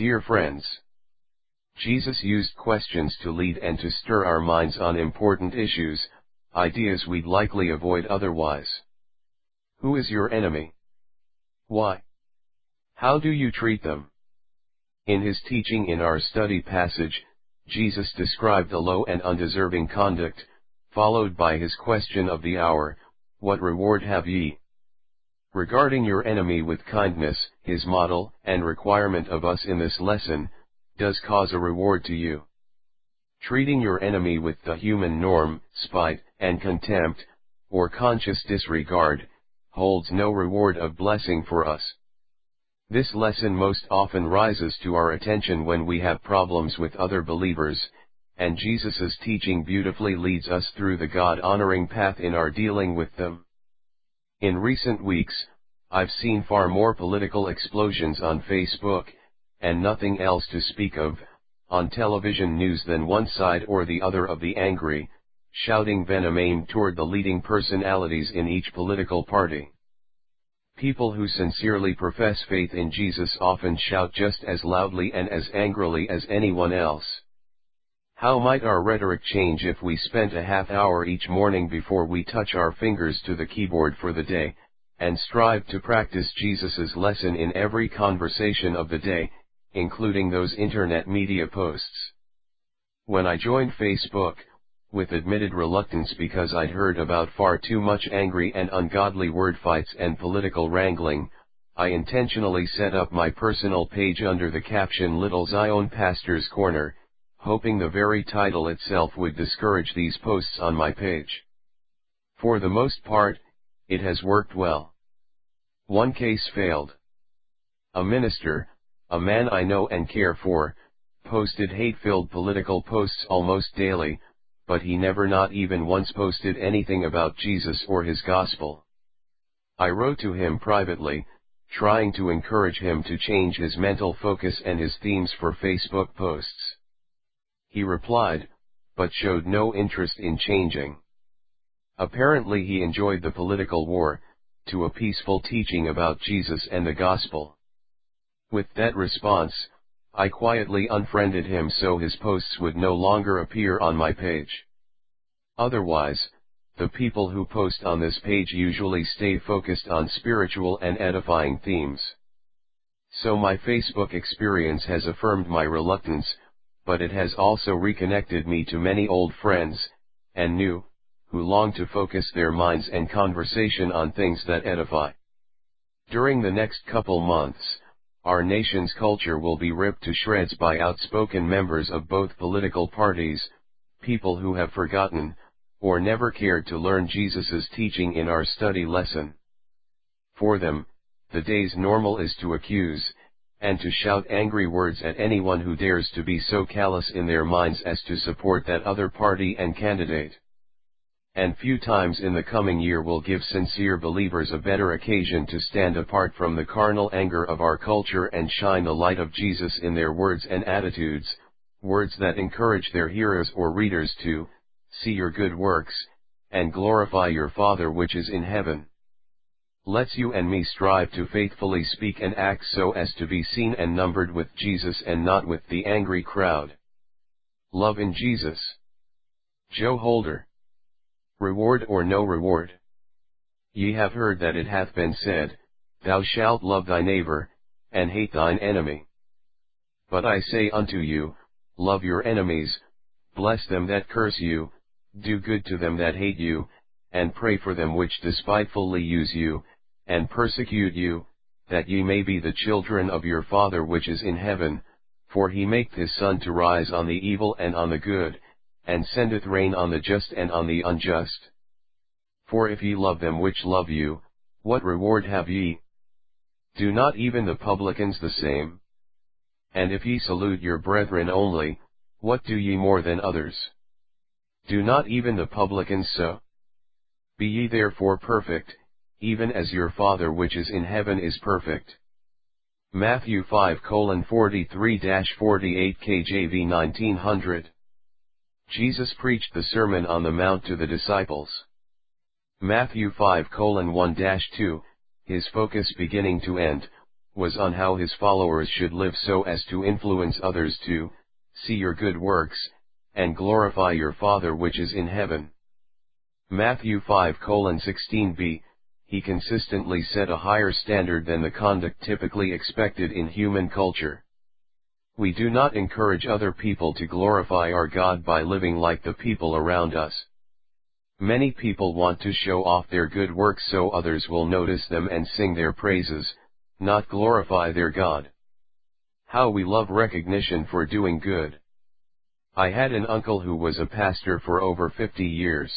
Dear friends, Jesus used questions to lead and to stir our minds on important issues, ideas we'd likely avoid otherwise. Who is your enemy? Why? How do you treat them? In his teaching in our study passage, Jesus described a low and undeserving conduct, followed by his question of the hour, What reward have ye? Regarding your enemy with kindness, his model and requirement of us in this lesson, does cause a reward to you. Treating your enemy with the human norm, spite, and contempt, or conscious disregard, holds no reward of blessing for us. This lesson most often rises to our attention when we have problems with other believers, and Jesus' teaching beautifully leads us through the God-honoring path in our dealing with them. In recent weeks, I've seen far more political explosions on Facebook, and nothing else to speak of, on television news than one side or the other of the angry, shouting venom aimed toward the leading personalities in each political party. People who sincerely profess faith in Jesus often shout just as loudly and as angrily as anyone else. How might our rhetoric change if we spent a half hour each morning before we touch our fingers to the keyboard for the day, and strive to practice Jesus' lesson in every conversation of the day, including those internet media posts. When I joined Facebook, with admitted reluctance because I'd heard about far too much angry and ungodly word fights and political wrangling, I intentionally set up my personal page under the caption Little Zion Pastor's Corner, hoping the very title itself would discourage these posts on my page. For the most part, it has worked well. One case failed. A minister, a man I know and care for, posted hate-filled political posts almost daily, but he never not even once posted anything about Jesus or his gospel. I wrote to him privately, trying to encourage him to change his mental focus and his themes for Facebook posts. He replied, but showed no interest in changing. Apparently he enjoyed the political war, to a peaceful teaching about Jesus and the gospel. With that response, I quietly unfriended him so his posts would no longer appear on my page. Otherwise, the people who post on this page usually stay focused on spiritual and edifying themes. So my Facebook experience has affirmed my reluctance, but it has also reconnected me to many old friends, and new, who long to focus their minds and conversation on things that edify. During the next couple months, our nation's culture will be ripped to shreds by outspoken members of both political parties, people who have forgotten, or never cared to learn Jesus' teaching in our study lesson. For them, the day's normal is to accuse, and to shout angry words at anyone who dares to be so callous in their minds as to support that other party and candidate and few times in the coming year will give sincere believers a better occasion to stand apart from the carnal anger of our culture and shine the light of Jesus in their words and attitudes, words that encourage their hearers or readers to, see your good works, and glorify your Father which is in heaven. Let's you and me strive to faithfully speak and act so as to be seen and numbered with Jesus and not with the angry crowd. Love in Jesus. Joe Holder Reward or no reward. Ye have heard that it hath been said, Thou shalt love thy neighbor, and hate thine enemy. But I say unto you, Love your enemies, bless them that curse you, do good to them that hate you, and pray for them which despitefully use you, and persecute you, that ye may be the children of your Father which is in heaven, for he maketh his sun to rise on the evil and on the good, and sendeth rain on the just and on the unjust. For if ye love them which love you, what reward have ye? Do not even the publicans the same? And if ye salute your brethren only, what do ye more than others? Do not even the publicans so? Be ye therefore perfect, even as your Father which is in heaven is perfect. Matthew 5 43-48 KJV 1900 Jesus preached the Sermon on the Mount to the disciples. Matthew 5 1-2, his focus beginning to end, was on how his followers should live so as to influence others to, see your good works, and glorify your Father which is in heaven. Matthew 5 16b, he consistently set a higher standard than the conduct typically expected in human culture. We do not encourage other people to glorify our God by living like the people around us. Many people want to show off their good works so others will notice them and sing their praises, not glorify their God. How we love recognition for doing good. I had an uncle who was a pastor for over 50 years.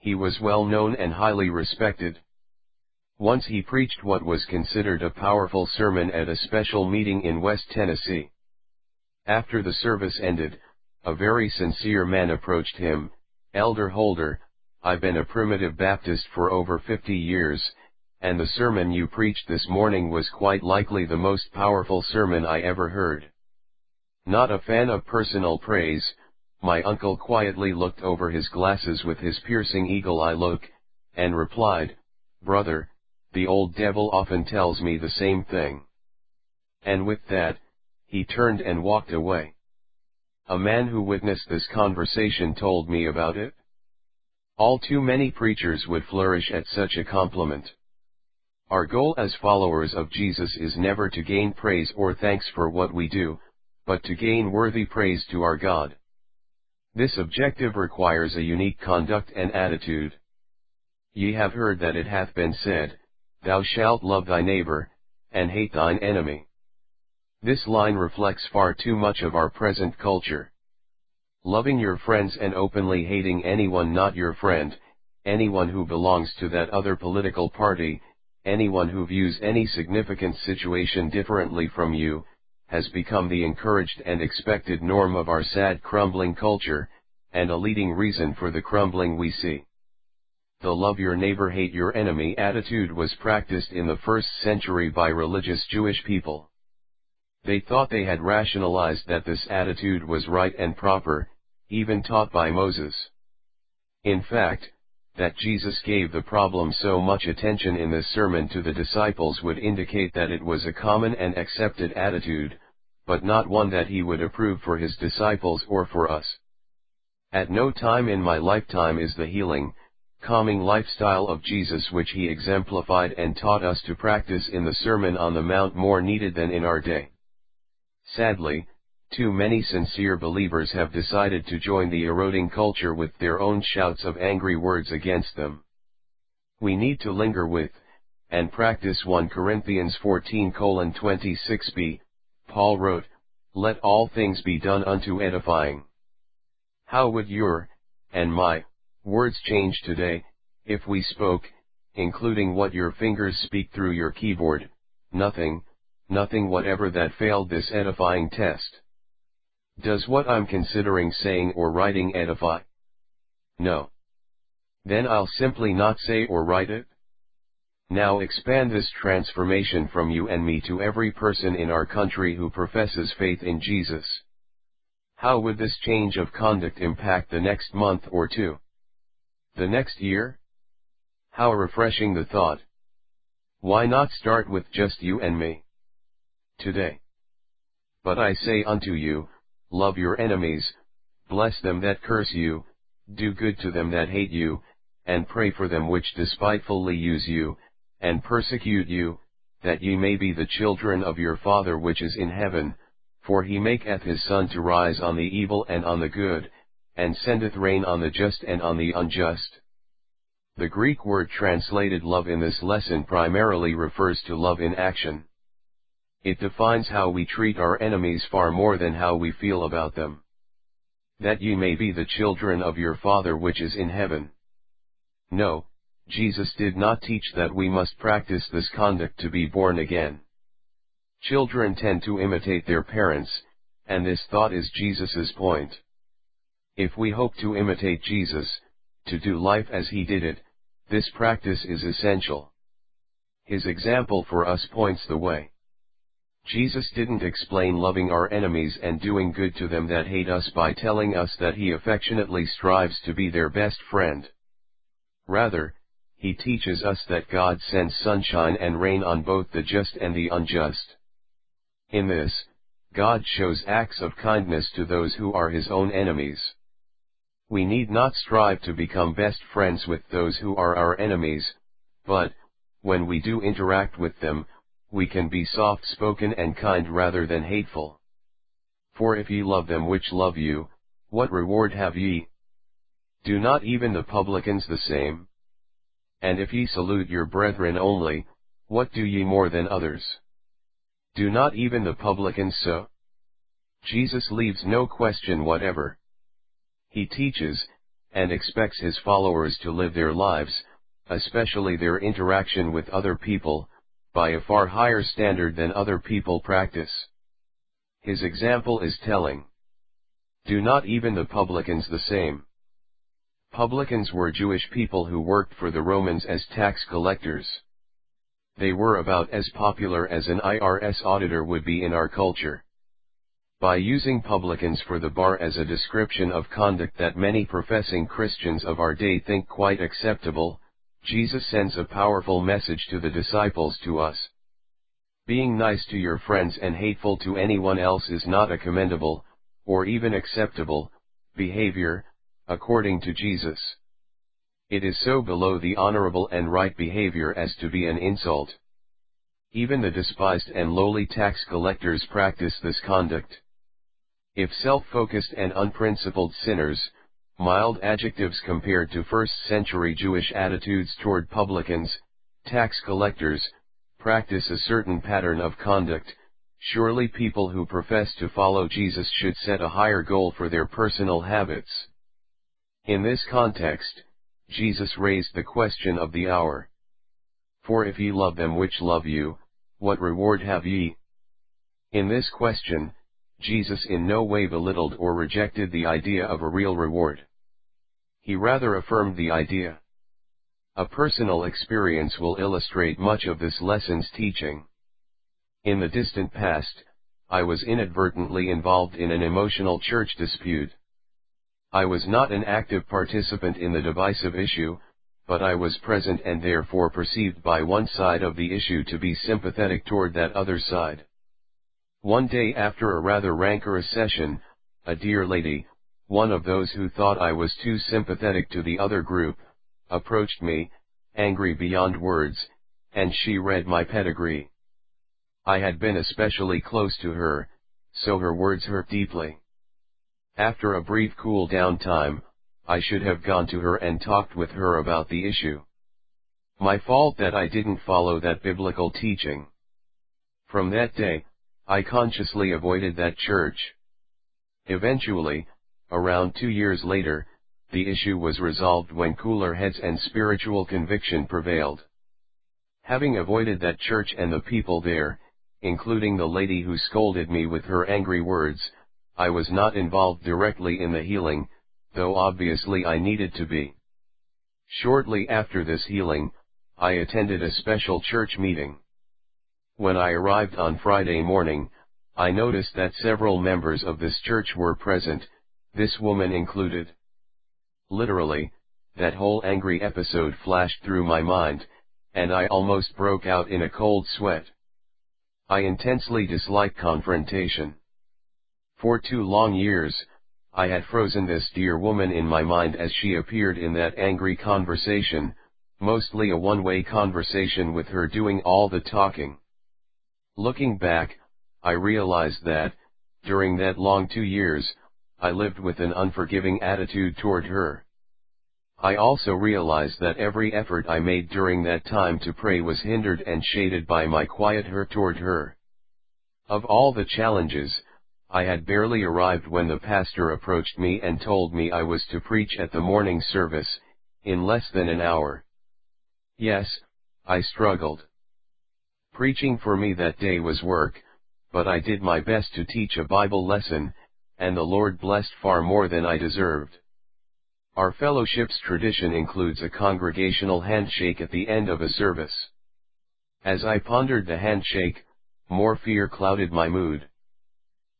He was well known and highly respected. Once he preached what was considered a powerful sermon at a special meeting in West Tennessee. After the service ended, a very sincere man approached him, Elder Holder, I've been a primitive Baptist for over 50 years, and the sermon you preached this morning was quite likely the most powerful sermon I ever heard. Not a fan of personal praise, my uncle quietly looked over his glasses with his piercing eagle eye look, and replied, Brother, the old devil often tells me the same thing. And with that, he turned and walked away. A man who witnessed this conversation told me about it. All too many preachers would flourish at such a compliment. Our goal as followers of Jesus is never to gain praise or thanks for what we do, but to gain worthy praise to our God. This objective requires a unique conduct and attitude. Ye have heard that it hath been said, Thou shalt love thy neighbor, and hate thine enemy. This line reflects far too much of our present culture. Loving your friends and openly hating anyone not your friend, anyone who belongs to that other political party, anyone who views any significant situation differently from you, has become the encouraged and expected norm of our sad crumbling culture, and a leading reason for the crumbling we see. The love your neighbor hate your enemy attitude was practiced in the first century by religious Jewish people. They thought they had rationalized that this attitude was right and proper, even taught by Moses. In fact, that Jesus gave the problem so much attention in this sermon to the disciples would indicate that it was a common and accepted attitude, but not one that he would approve for his disciples or for us. At no time in my lifetime is the healing, calming lifestyle of Jesus which he exemplified and taught us to practice in the Sermon on the Mount more needed than in our day. Sadly, too many sincere believers have decided to join the eroding culture with their own shouts of angry words against them. We need to linger with, and practice 1 Corinthians 14 26b, Paul wrote, Let all things be done unto edifying. How would your, and my, words change today, if we spoke, including what your fingers speak through your keyboard, nothing, nothing whatever that failed this edifying test. Does what I'm considering saying or writing edify? No. Then I'll simply not say or write it? Now expand this transformation from you and me to every person in our country who professes faith in Jesus. How would this change of conduct impact the next month or two? The next year? How refreshing the thought. Why not start with just you and me? Today. But I say unto you, love your enemies, bless them that curse you, do good to them that hate you, and pray for them which despitefully use you, and persecute you, that ye may be the children of your Father which is in heaven, for he maketh his sun to rise on the evil and on the good, and sendeth rain on the just and on the unjust. The Greek word translated love in this lesson primarily refers to love in action. It defines how we treat our enemies far more than how we feel about them. That ye may be the children of your Father which is in heaven. No, Jesus did not teach that we must practice this conduct to be born again. Children tend to imitate their parents, and this thought is Jesus's point. If we hope to imitate Jesus, to do life as he did it, this practice is essential. His example for us points the way. Jesus didn't explain loving our enemies and doing good to them that hate us by telling us that he affectionately strives to be their best friend. Rather, he teaches us that God sends sunshine and rain on both the just and the unjust. In this, God shows acts of kindness to those who are his own enemies. We need not strive to become best friends with those who are our enemies, but, when we do interact with them, we can be soft-spoken and kind rather than hateful. For if ye love them which love you, what reward have ye? Do not even the publicans the same? And if ye salute your brethren only, what do ye more than others? Do not even the publicans so? Jesus leaves no question whatever. He teaches, and expects his followers to live their lives, especially their interaction with other people, by a far higher standard than other people practice. His example is telling. Do not even the publicans the same. Publicans were Jewish people who worked for the Romans as tax collectors. They were about as popular as an IRS auditor would be in our culture. By using publicans for the bar as a description of conduct that many professing Christians of our day think quite acceptable, Jesus sends a powerful message to the disciples to us. Being nice to your friends and hateful to anyone else is not a commendable, or even acceptable, behavior, according to Jesus. It is so below the honorable and right behavior as to be an insult. Even the despised and lowly tax collectors practice this conduct. If self-focused and unprincipled sinners, mild adjectives compared to first-century Jewish attitudes toward publicans, tax collectors, practice a certain pattern of conduct, surely people who profess to follow Jesus should set a higher goal for their personal habits. In this context, Jesus raised the question of the hour. For if ye love them which love you, what reward have ye? In this question, Jesus in no way belittled or rejected the idea of a real reward. He rather affirmed the idea. A personal experience will illustrate much of this lesson's teaching. In the distant past, I was inadvertently involved in an emotional church dispute. I was not an active participant in the divisive issue, but I was present and therefore perceived by one side of the issue to be sympathetic toward that other side. One day after a rather rancorous session, a dear lady, one of those who thought I was too sympathetic to the other group, approached me, angry beyond words, and she read my pedigree. I had been especially close to her, so her words hurt deeply. After a brief cool down time, I should have gone to her and talked with her about the issue. My fault that I didn't follow that biblical teaching. From that day, I consciously avoided that church. Eventually, around two years later, the issue was resolved when cooler heads and spiritual conviction prevailed. Having avoided that church and the people there, including the lady who scolded me with her angry words, I was not involved directly in the healing, though obviously I needed to be. Shortly after this healing, I attended a special church meeting. When I arrived on Friday morning, I noticed that several members of this church were present, this woman included. Literally, that whole angry episode flashed through my mind, and I almost broke out in a cold sweat. I intensely dislike confrontation. For two long years, I had frozen this dear woman in my mind as she appeared in that angry conversation, mostly a one-way conversation with her doing all the talking. Looking back, I realized that, during that long two years, I lived with an unforgiving attitude toward her. I also realized that every effort I made during that time to pray was hindered and shaded by my quiet hurt toward her. Of all the challenges, I had barely arrived when the pastor approached me and told me I was to preach at the morning service, in less than an hour. Yes, I struggled. Preaching for me that day was work, but I did my best to teach a Bible lesson, and the Lord blessed far more than I deserved. Our fellowship's tradition includes a congregational handshake at the end of a service. As I pondered the handshake, more fear clouded my mood.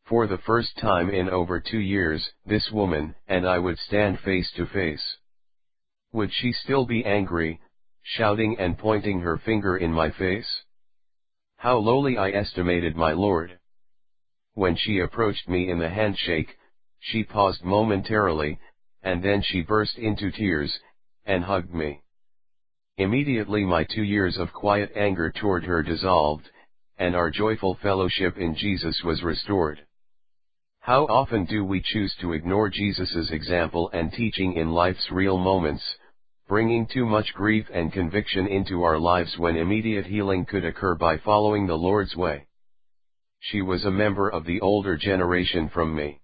For the first time in over two years, this woman and I would stand face to face. Would she still be angry, shouting and pointing her finger in my face? How lowly I estimated my Lord. When she approached me in the handshake, she paused momentarily, and then she burst into tears, and hugged me. Immediately my two years of quiet anger toward her dissolved, and our joyful fellowship in Jesus was restored. How often do we choose to ignore Jesus' example and teaching in life's real moments, bringing too much grief and conviction into our lives when immediate healing could occur by following the Lord's way. She was a member of the older generation from me.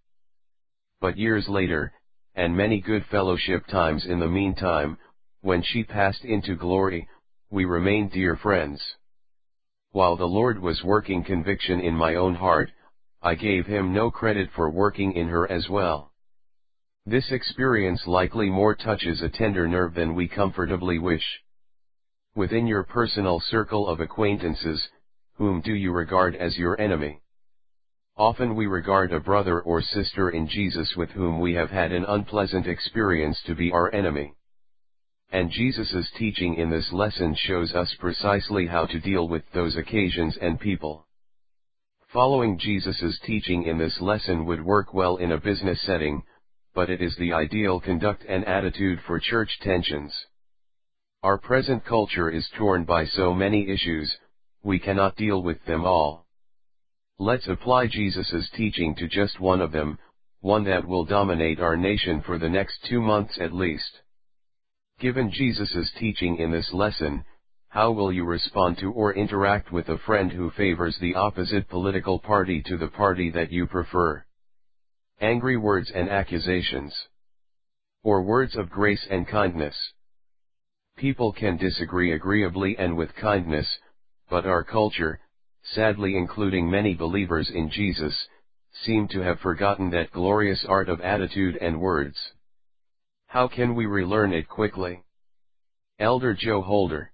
But years later, and many good fellowship times in the meantime, when she passed into glory, we remained dear friends. While the Lord was working conviction in my own heart, I gave him no credit for working in her as well. This experience likely more touches a tender nerve than we comfortably wish. Within your personal circle of acquaintances, whom do you regard as your enemy? Often we regard a brother or sister in Jesus with whom we have had an unpleasant experience to be our enemy. And Jesus' teaching in this lesson shows us precisely how to deal with those occasions and people. Following Jesus' teaching in this lesson would work well in a business setting, but it is the ideal conduct and attitude for church tensions. Our present culture is torn by so many issues, we cannot deal with them all. Let's apply Jesus' teaching to just one of them, one that will dominate our nation for the next two months at least. Given Jesus' teaching in this lesson, how will you respond to or interact with a friend who favors the opposite political party to the party that you prefer? angry words and accusations, or words of grace and kindness. People can disagree agreeably and with kindness, but our culture, sadly including many believers in Jesus, seem to have forgotten that glorious art of attitude and words. How can we relearn it quickly? Elder Joe Holder